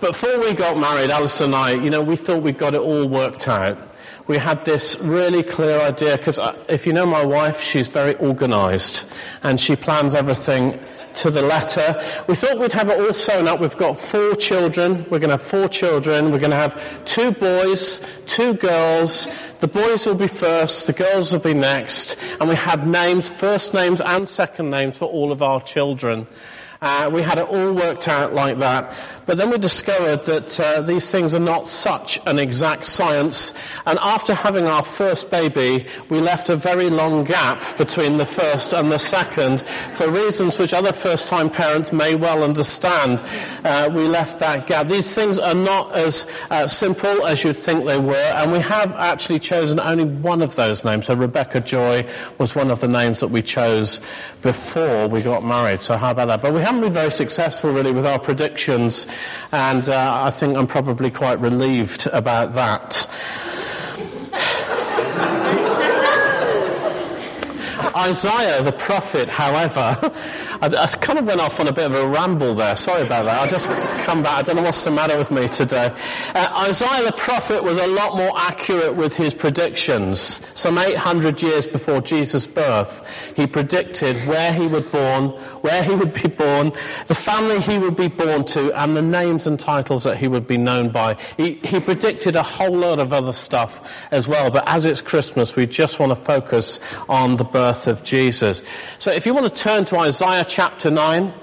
before we got married, Alice and I, you know, we thought we'd got it all worked out. We had this really clear idea, because uh, if you know my wife, she's very organized, and she plans everything to the letter. We thought we'd have it all sewn up. We've got four children. We're going to have four children. We're going to have two boys, two girls. The boys will be first, the girls will be next. And we had names, first names and second names for all of our children. Uh, we had it all worked out like that. But then we discovered that uh, these things are not such an exact science. And after having our first baby, we left a very long gap between the first and the second for reasons which other first-time parents may well understand. Uh, we left that gap. These things are not as uh, simple as you'd think they were. And we have actually chosen only one of those names. So Rebecca Joy was one of the names that we chose before we got married. So how about that? But we haven't been very successful really with our predictions, and uh, I think I'm probably quite relieved about that. Isaiah the prophet, however, I, I, kind of went off on a bit of a ramble there. Sorry about that. I just come back. I don't know what's the matter with me today. Uh, Isaiah the prophet was a lot more accurate with his predictions. Some 800 years before Jesus' birth, he predicted where he would born, where he would be born, the family he would be born to, and the names and titles that he would be known by. He, he predicted a whole lot of other stuff as well. But as it's Christmas, we just want to focus on the birth of Jesus. So if you want to turn to Isaiah chapter 9,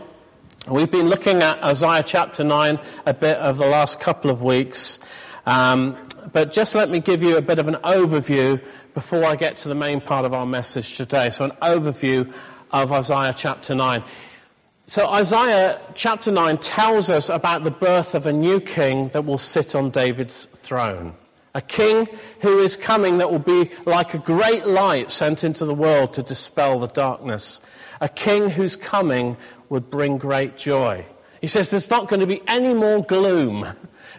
we've been looking at Isaiah chapter 9 a bit over the last couple of weeks. Um, but just let me give you a bit of an overview before I get to the main part of our message today. So an overview of Isaiah chapter 9. So Isaiah chapter 9 tells us about the birth of a new king that will sit on David's throne. A king who is coming that will be like a great light sent into the world to dispel the darkness. A king whose coming would bring great joy. He says there's not going to be any more gloom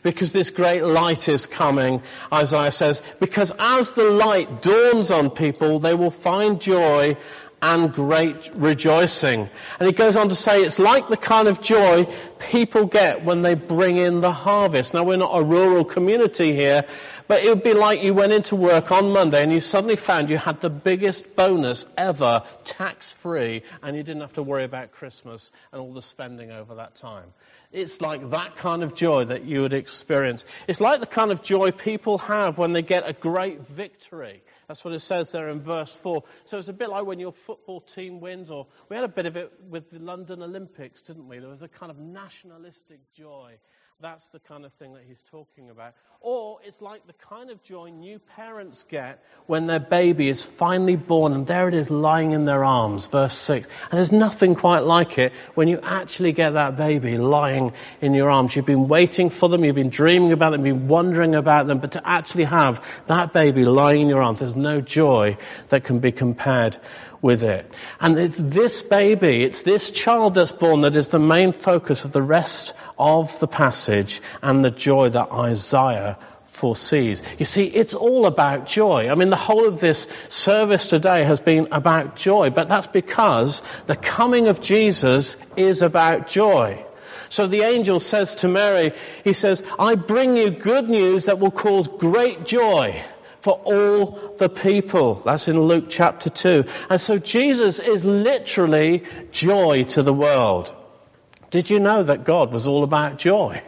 because this great light is coming, Isaiah says, because as the light dawns on people, they will find joy and great rejoicing. And he goes on to say it's like the kind of joy people get when they bring in the harvest. Now we're not a rural community here, but it would be like you went into work on Monday and you suddenly found you had the biggest bonus ever, tax free, and you didn't have to worry about Christmas and all the spending over that time. It's like that kind of joy that you would experience. It's like the kind of joy people have when they get a great victory. That's what it says there in verse 4. So it's a bit like when your football team wins, or we had a bit of it with the London Olympics, didn't we? There was a kind of nationalistic joy that's the kind of thing that he's talking about. Or it's like the kind of joy new parents get when their baby is finally born and there it is lying in their arms, verse 6. And there's nothing quite like it when you actually get that baby lying in your arms. You've been waiting for them, you've been dreaming about them, you've been wondering about them, but to actually have that baby lying in your arms, there's no joy that can be compared with it. And it's this baby, it's this child that's born that is the main focus of the rest of the passage and the joy that Isaiah foresees. You see, it's all about joy. I mean, the whole of this service today has been about joy, but that's because the coming of Jesus is about joy. So the angel says to Mary, he says, I bring you good news that will cause great joy for all the people. That's in Luke chapter 2. And so Jesus is literally joy to the world. Did you know that God was all about joy?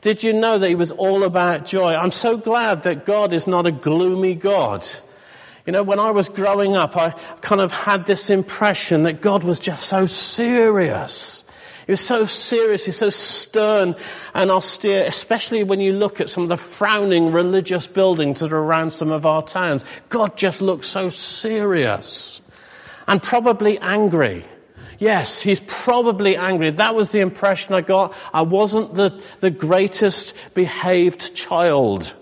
Did you know that He was all about joy? I'm so glad that God is not a gloomy God. You know, when I was growing up, I kind of had this impression that God was just so serious. He was so serious, he's so stern and austere, especially when you look at some of the frowning religious buildings that are around some of our towns. God just looks so serious and probably angry. Yes, he's probably angry. That was the impression I got. I wasn't the, the greatest behaved child.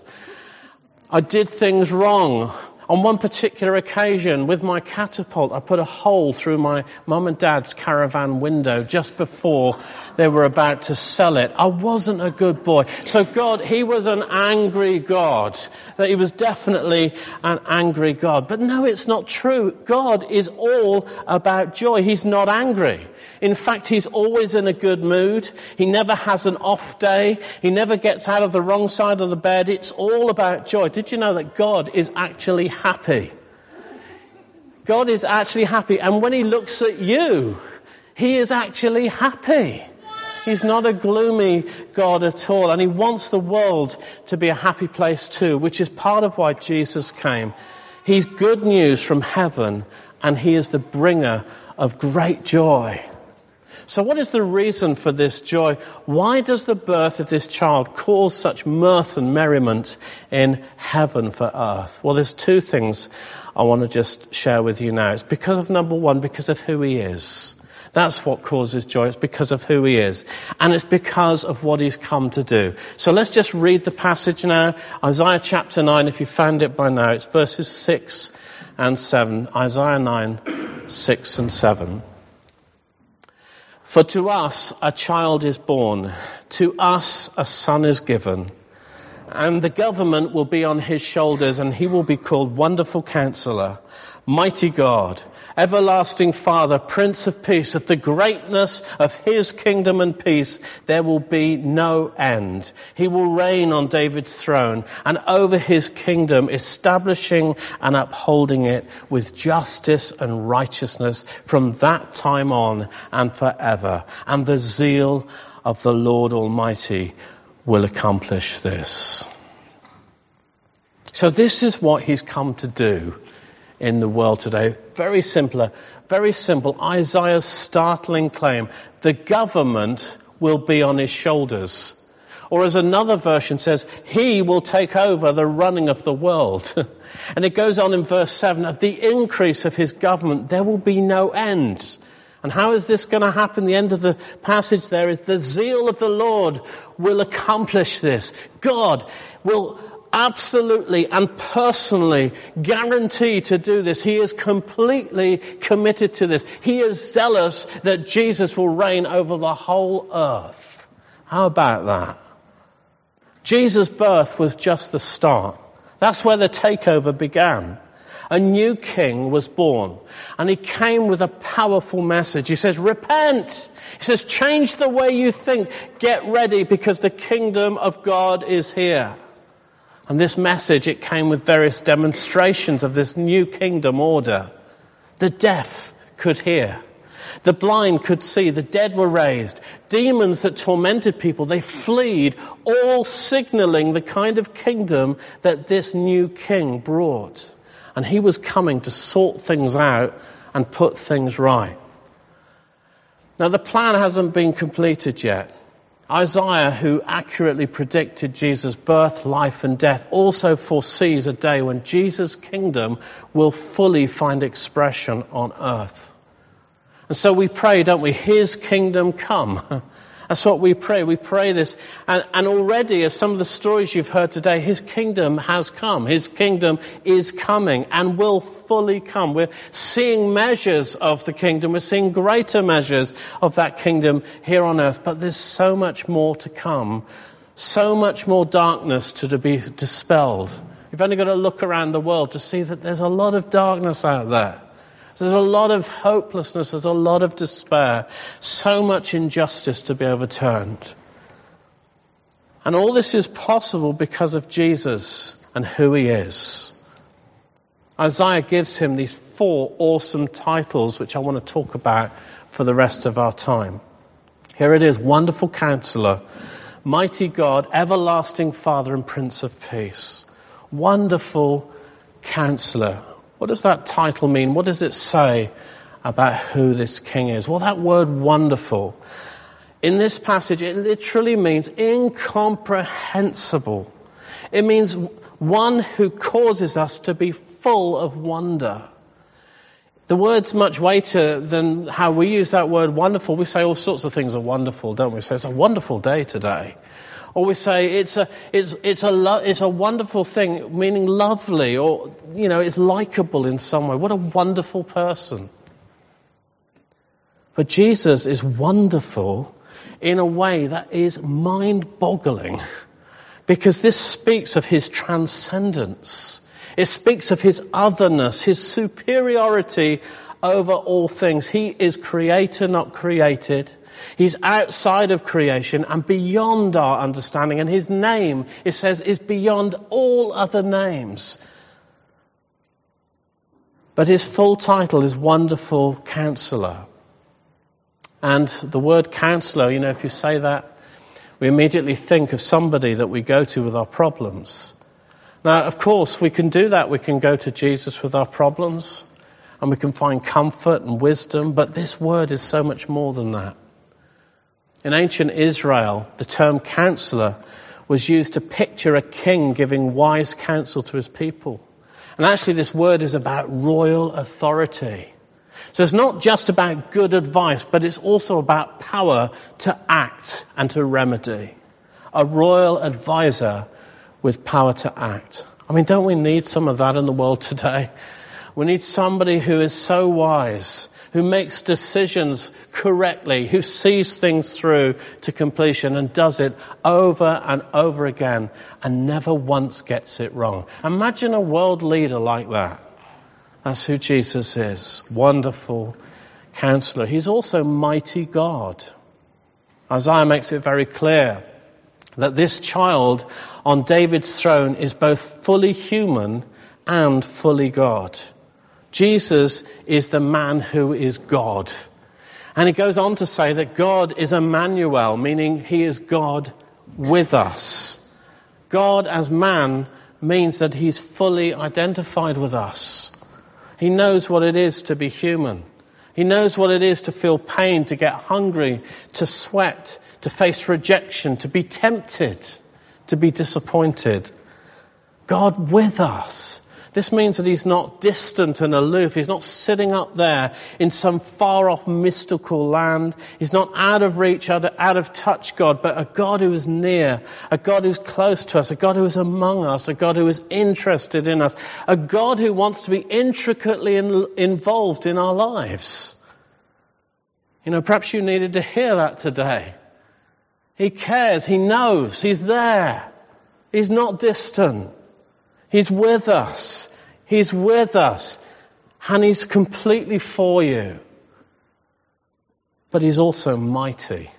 I did things wrong. On one particular occasion, with my catapult, I put a hole through my mum and dad's caravan window just before they were about to sell it. I wasn't a good boy. So God, He was an angry God. That He was definitely an angry God. But no, it's not true. God is all about joy. He's not angry. In fact, He's always in a good mood. He never has an off day. He never gets out of the wrong side of the bed. It's all about joy. Did you know that God is actually happy. God is actually happy. And when He looks at you, He is actually happy. He's not a gloomy God at all. And He wants the world to be a happy place too, which is part of why Jesus came. He's good news from heaven and He is the bringer of great joy. So what is the reason for this joy? Why does the birth of this child cause such mirth and merriment in heaven for earth? Well, there's two things I want to just share with you now. It's because of number one, because of who he is. That's what causes joy. It's because of who he is. And it's because of what he's come to do. So let's just read the passage now. Isaiah chapter 9, if you found it by now, it's verses 6 and 7. Isaiah 9, 6 and 7. For to us a child is born, to us a son is given, and the government will be on his shoulders, and he will be called Wonderful Counselor, Mighty God, Everlasting Father, Prince of Peace, of the greatness of His kingdom and peace, there will be no end. He will reign on David's throne and over His kingdom, establishing and upholding it with justice and righteousness from that time on and forever. And the zeal of the Lord Almighty will accomplish this. So this is what He's come to do in the world today. Very simpler, very simple. Isaiah's startling claim. The government will be on his shoulders. Or as another version says, he will take over the running of the world. and it goes on in verse 7, of the increase of his government, there will be no end. And how is this going to happen? The end of the passage there is the zeal of the Lord will accomplish this. God will absolutely and personally guarantee to do this. He is completely committed to this. He is zealous that Jesus will reign over the whole earth. How about that? Jesus' birth was just the start. That's where the takeover began. A new king was born and he came with a powerful message. He says, repent. He says, change the way you think. Get ready because the kingdom of God is here. And this message, it came with various demonstrations of this new kingdom order. The deaf could hear. The blind could see. The dead were raised. Demons that tormented people, they fled, all signaling the kind of kingdom that this new king brought. And he was coming to sort things out and put things right. Now the plan hasn't been completed yet. Isaiah, who accurately predicted Jesus' birth, life, and death, also foresees a day when Jesus' kingdom will fully find expression on earth. And so we pray, don't we? His kingdom come. That's what we pray. We pray this. And, and, already, as some of the stories you've heard today, His kingdom has come. His kingdom is coming and will fully come. We're seeing measures of the kingdom. We're seeing greater measures of that kingdom here on earth. But there's so much more to come. So much more darkness to be dispelled. You've only got to look around the world to see that there's a lot of darkness out there. There's a lot of hopelessness. There's a lot of despair. So much injustice to be overturned. And all this is possible because of Jesus and who he is. Isaiah gives him these four awesome titles, which I want to talk about for the rest of our time. Here it is Wonderful Counselor, Mighty God, Everlasting Father, and Prince of Peace. Wonderful Counselor. What does that title mean? What does it say about who this king is? Well, that word wonderful. In this passage, it literally means incomprehensible. It means one who causes us to be full of wonder. The word's much weightier than how we use that word wonderful. We say all sorts of things are wonderful, don't we? So it's a wonderful day today. Or we say it's a, it's, it's a, lo- it's a wonderful thing, meaning lovely, or, you know, it's likable in some way. What a wonderful person. But Jesus is wonderful in a way that is mind boggling because this speaks of his transcendence. It speaks of his otherness, his superiority over all things. He is creator, not created. He's outside of creation and beyond our understanding. And his name, it says, is beyond all other names. But his full title is Wonderful Counselor. And the word counselor, you know, if you say that, we immediately think of somebody that we go to with our problems. Now, of course, we can do that. We can go to Jesus with our problems and we can find comfort and wisdom, but this word is so much more than that. In ancient Israel, the term counselor was used to picture a king giving wise counsel to his people. And actually, this word is about royal authority. So it's not just about good advice, but it's also about power to act and to remedy. A royal advisor with power to act. I mean, don't we need some of that in the world today? We need somebody who is so wise, who makes decisions correctly, who sees things through to completion and does it over and over again and never once gets it wrong. Imagine a world leader like that. That's who Jesus is. Wonderful counselor. He's also mighty God. Isaiah makes it very clear that this child on David's throne is both fully human and fully God. Jesus is the man who is God. And he goes on to say that God is Emmanuel, meaning he is God with us. God as man means that he's fully identified with us. He knows what it is to be human. He knows what it is to feel pain, to get hungry, to sweat, to face rejection, to be tempted, to be disappointed. God with us. This means that he's not distant and aloof. He's not sitting up there in some far off mystical land. He's not out of reach, out of, out of touch God, but a God who is near, a God who's close to us, a God who is among us, a God who is interested in us, a God who wants to be intricately in, involved in our lives. You know, perhaps you needed to hear that today. He cares. He knows. He's there. He's not distant. He's with us. He's with us. And He's completely for you. But He's also mighty.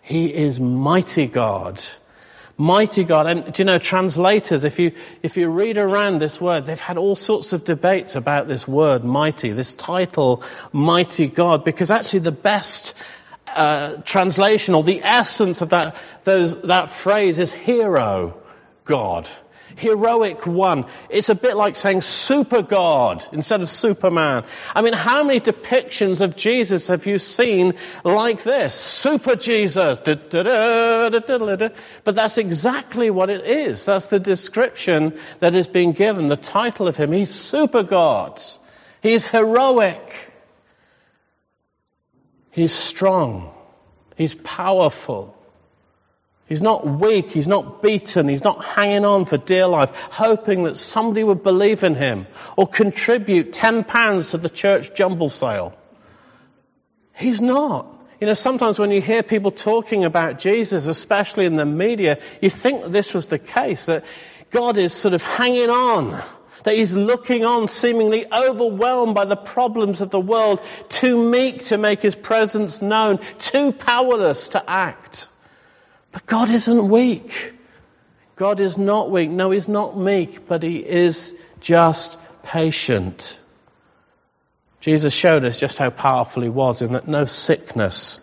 He is mighty God. Mighty God. And do you know, translators, if you, if you read around this word, they've had all sorts of debates about this word, mighty, this title, mighty God, because actually the best uh, translation or the essence of that, those, that phrase is hero God heroic one. It's a bit like saying super God instead of Superman. I mean, how many depictions of Jesus have you seen like this? Super Jesus. But that's exactly what it is. That's the description that is being given, the title of him. He's super God. He's heroic. He's strong. He's powerful. He's not weak. He's not beaten. He's not hanging on for dear life, hoping that somebody would believe in him or contribute £10 to the church jumble sale. He's not. You know, sometimes when you hear people talking about Jesus, especially in the media, you think this was the case, that God is sort of hanging on, that he's looking on, seemingly overwhelmed by the problems of the world, too meek to make his presence known, too powerless to act. But God isn't weak. God is not weak. No, He's not meek, but He is just patient. Jesus showed us just how powerful He was in that no sickness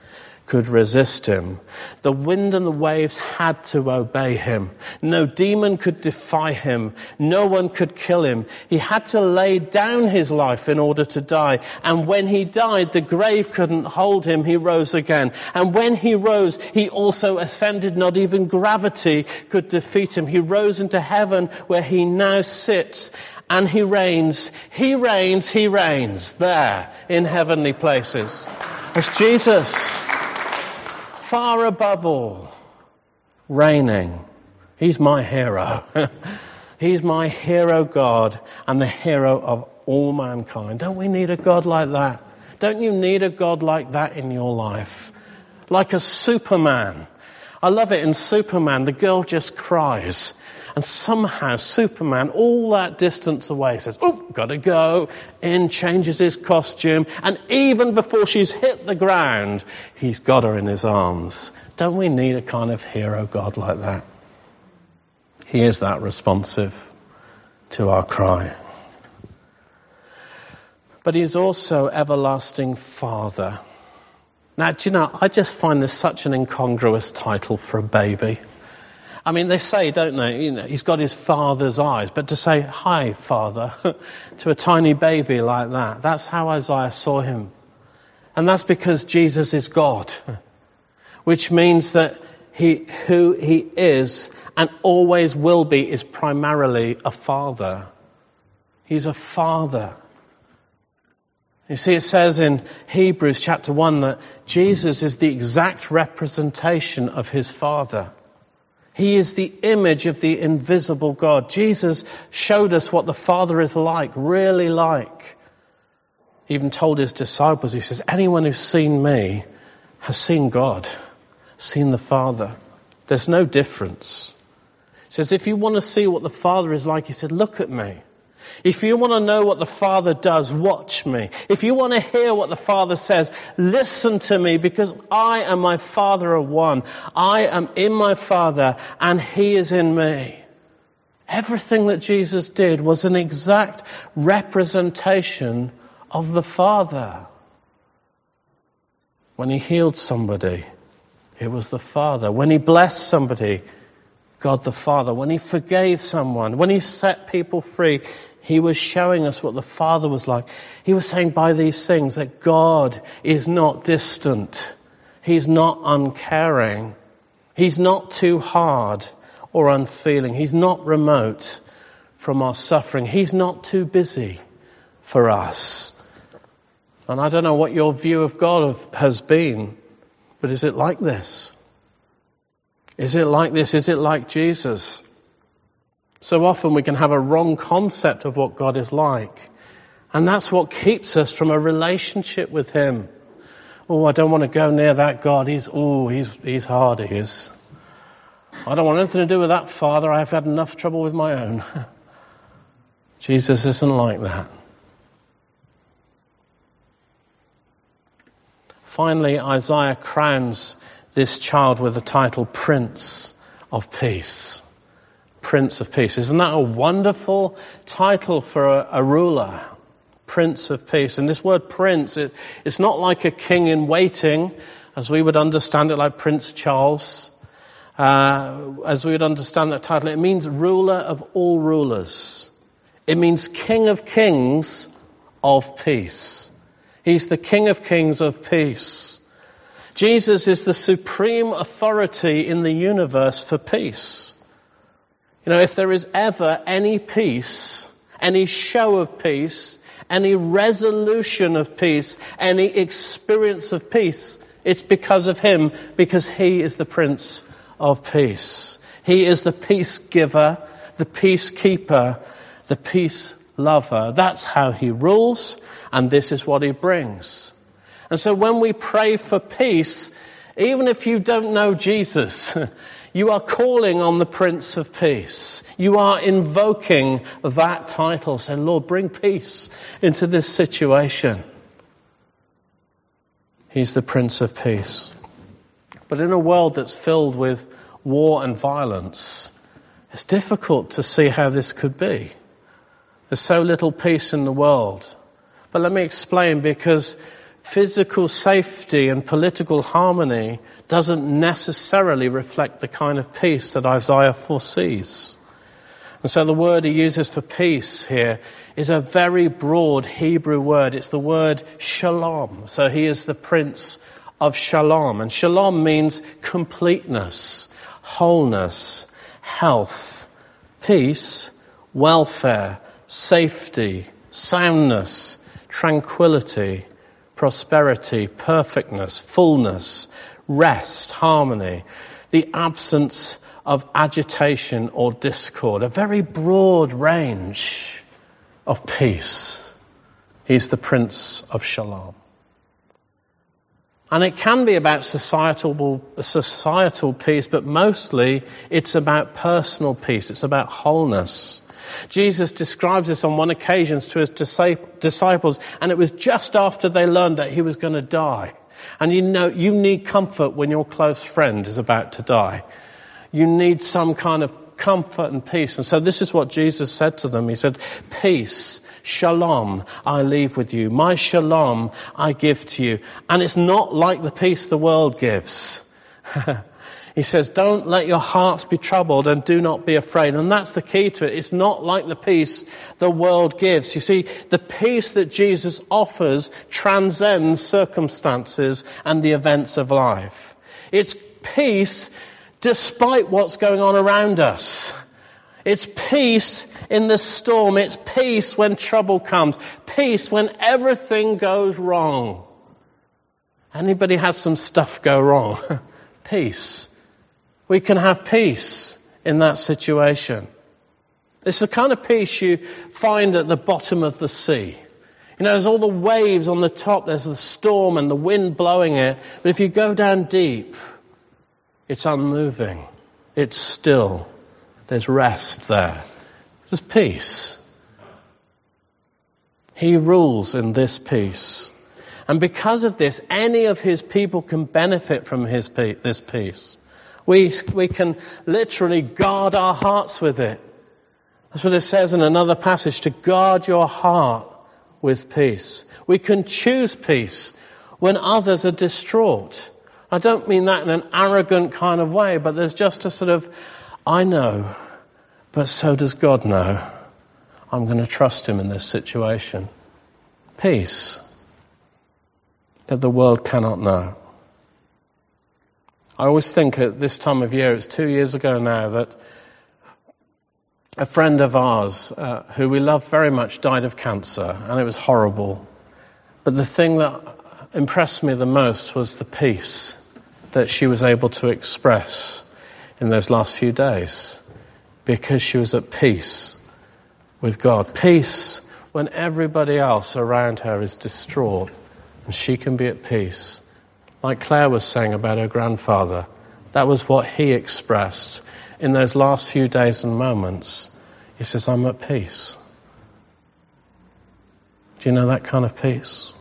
could resist him. The wind and the waves had to obey him. No demon could defy him. No one could kill him. He had to lay down his life in order to die. And when he died, the grave couldn't hold him. He rose again. And when he rose, he also ascended. Not even gravity could defeat him. He rose into heaven where he now sits and he reigns. He reigns. He reigns there in heavenly places. As Jesus far above all, reigning. He's my hero. He's my hero God and the hero of all mankind. Don't we need a God like that? Don't you need a God like that in your life? Like a Superman. I love it in Superman. The girl just cries. And somehow Superman, all that distance away, says, Oh, gotta go. In, changes his costume. And even before she's hit the ground, he's got her in his arms. Don't we need a kind of hero God like that? He is that responsive to our cry. But he is also everlasting Father. Now, do you know, I just find this such an incongruous title for a baby. I mean, they say, don't they, you know, he's got his father's eyes, but to say, hi, father, to a tiny baby like that, that's how Isaiah saw him. And that's because Jesus is God, which means that he, who he is and always will be is primarily a father. He's a father. You see, it says in Hebrews chapter 1 that Jesus is the exact representation of his Father. He is the image of the invisible God. Jesus showed us what the Father is like, really like. He even told his disciples, he says, anyone who's seen me has seen God, seen the Father. There's no difference. He says, if you want to see what the Father is like, he said, look at me. If you want to know what the Father does, watch me. If you want to hear what the Father says, listen to me because I and my Father are one. I am in my Father and He is in me. Everything that Jesus did was an exact representation of the Father. When He healed somebody, it was the Father. When He blessed somebody, God the Father. When He forgave someone, when He set people free, he was showing us what the Father was like. He was saying by these things that God is not distant. He's not uncaring. He's not too hard or unfeeling. He's not remote from our suffering. He's not too busy for us. And I don't know what your view of God has been, but is it like this? Is it like this? Is it like Jesus? So often we can have a wrong concept of what God is like. And that's what keeps us from a relationship with Him. Oh, I don't want to go near that God. He's, oh, he's, he's hard, he is. I don't want anything to do with that Father. I've had enough trouble with my own. Jesus isn't like that. Finally, Isaiah crowns this child with the title Prince of Peace. Prince of Peace. Isn't that a wonderful title for a, a ruler? Prince of Peace. And this word prince, it, it's not like a king in waiting, as we would understand it, like Prince Charles. Uh, as we would understand that title, it means ruler of all rulers. It means king of kings of peace. He's the king of kings of peace. Jesus is the supreme authority in the universe for peace. You know, if there is ever any peace, any show of peace, any resolution of peace, any experience of peace, it's because of Him, because He is the Prince of Peace. He is the peace giver, the peacekeeper, the peace lover. That's how He rules, and this is what He brings. And so when we pray for peace, even if you don't know Jesus, You are calling on the Prince of Peace. You are invoking that title, saying, Lord, bring peace into this situation. He's the Prince of Peace. But in a world that's filled with war and violence, it's difficult to see how this could be. There's so little peace in the world. But let me explain because physical safety and political harmony doesn't necessarily reflect the kind of peace that Isaiah foresees. And so the word he uses for peace here is a very broad Hebrew word. It's the word shalom. So he is the prince of shalom. And shalom means completeness, wholeness, health, peace, welfare, safety, soundness, tranquility, prosperity, perfectness, fullness, rest, harmony, the absence of agitation or discord, a very broad range of peace. He's the Prince of Shalom. And it can be about societal, societal peace, but mostly it's about personal peace. It's about wholeness. Jesus describes this on one occasion to his disciples, and it was just after they learned that he was going to die. And you know, you need comfort when your close friend is about to die. You need some kind of comfort and peace. And so this is what Jesus said to them. He said, peace, shalom, I leave with you. My shalom I give to you. And it's not like the peace the world gives. he says, don't let your hearts be troubled and do not be afraid. And that's the key to it. It's not like the peace the world gives. You see, the peace that Jesus offers transcends circumstances and the events of life. It's peace despite what's going on around us. It's peace in the storm. It's peace when trouble comes. Peace when everything goes wrong. Anybody has some stuff go wrong? peace. We can have peace in that situation. It's the kind of peace you find at the bottom of the sea. You know, there's all the waves on the top, there's the storm and the wind blowing it, but if you go down deep, it's unmoving. It's still. There's rest there. There's peace. He rules in this peace. And because of this, any of his people can benefit from his this peace. We, we can literally guard our hearts with it. That's what it says in another passage, to guard your heart with peace. We can choose peace when others are distraught. I don't mean that in an arrogant kind of way, but there's just a sort of, I know, but so does God know. I'm going to trust Him in this situation. Peace that the world cannot know. I always think at this time of year, it's two years ago now, that a friend of ours, uh, who we love very much, died of cancer, and it was horrible. But the thing that impressed me the most was the peace that she was able to express in those last few days because she was at peace with God. Peace when everybody else around her is distraught and she can be at peace. Like Claire was saying about her grandfather, that was what he expressed in those last few days and moments. He says, I'm at peace. Do you know that kind of peace?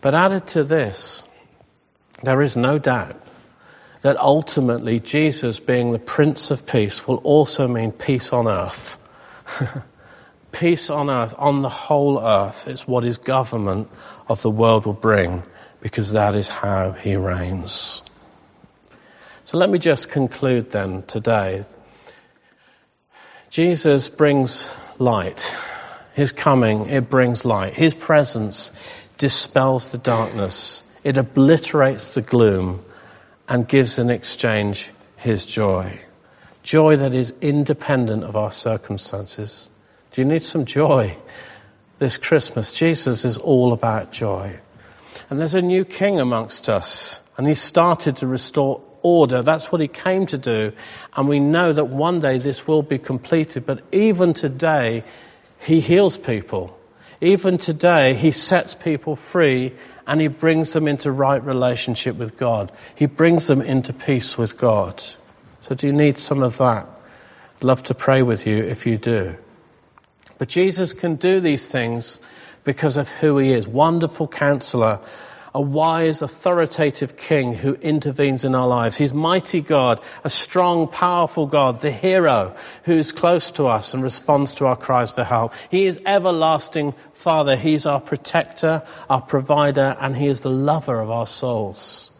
But added to this, there is no doubt that ultimately Jesus, being the Prince of Peace, will also mean peace on earth. peace on earth, on the whole earth, is what his government of the world will bring, because that is how he reigns. So let me just conclude then today. Jesus brings light. His coming, it brings light. His presence dispels the darkness, it obliterates the gloom, and gives in exchange his joy. Joy that is independent of our circumstances. Do you need some joy this Christmas? Jesus is all about joy. And there's a new king amongst us, and he started to restore order. That's what he came to do. And we know that one day this will be completed. But even today, he heals people. Even today, He sets people free and He brings them into right relationship with God. He brings them into peace with God. So do you need some of that? I'd love to pray with you if you do. But Jesus can do these things because of who He is. Wonderful counselor, a wise, authoritative king who intervenes in our lives. He's mighty God, a strong, powerful God, the hero who's close to us and responds to our cries for help. He is everlasting Father. He's our protector, our provider, and He is the lover of our souls.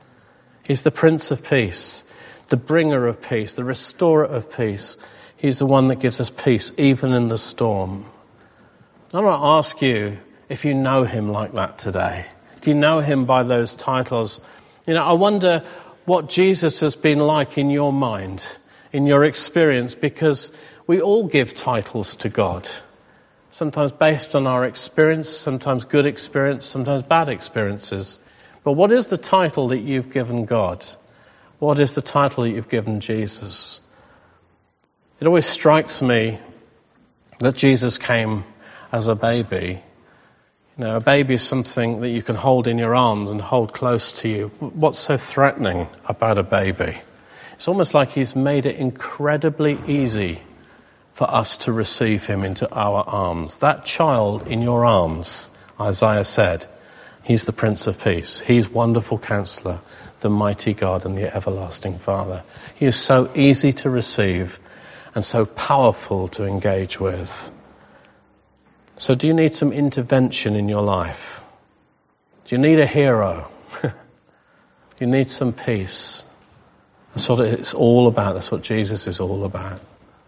He's the Prince of Peace, the bringer of peace, the restorer of peace. He's the one that gives us peace even in the storm. I want to ask you if you know Him like that today. Do you know him by those titles? You know, I wonder what Jesus has been like in your mind, in your experience, because we all give titles to God. Sometimes based on our experience, sometimes good experience, sometimes bad experiences. But what is the title that you've given God? What is the title that you've given Jesus? It always strikes me that Jesus came as a baby. You know, a baby is something that you can hold in your arms and hold close to you. What's so threatening about a baby? It's almost like he's made it incredibly easy for us to receive him into our arms. That child in your arms, Isaiah said, he's the Prince of Peace. He's wonderful counselor, the mighty God and the everlasting Father. He is so easy to receive and so powerful to engage with. So do you need some intervention in your life? Do you need a hero? you need some peace? That's what it's all about. That's what Jesus is all about.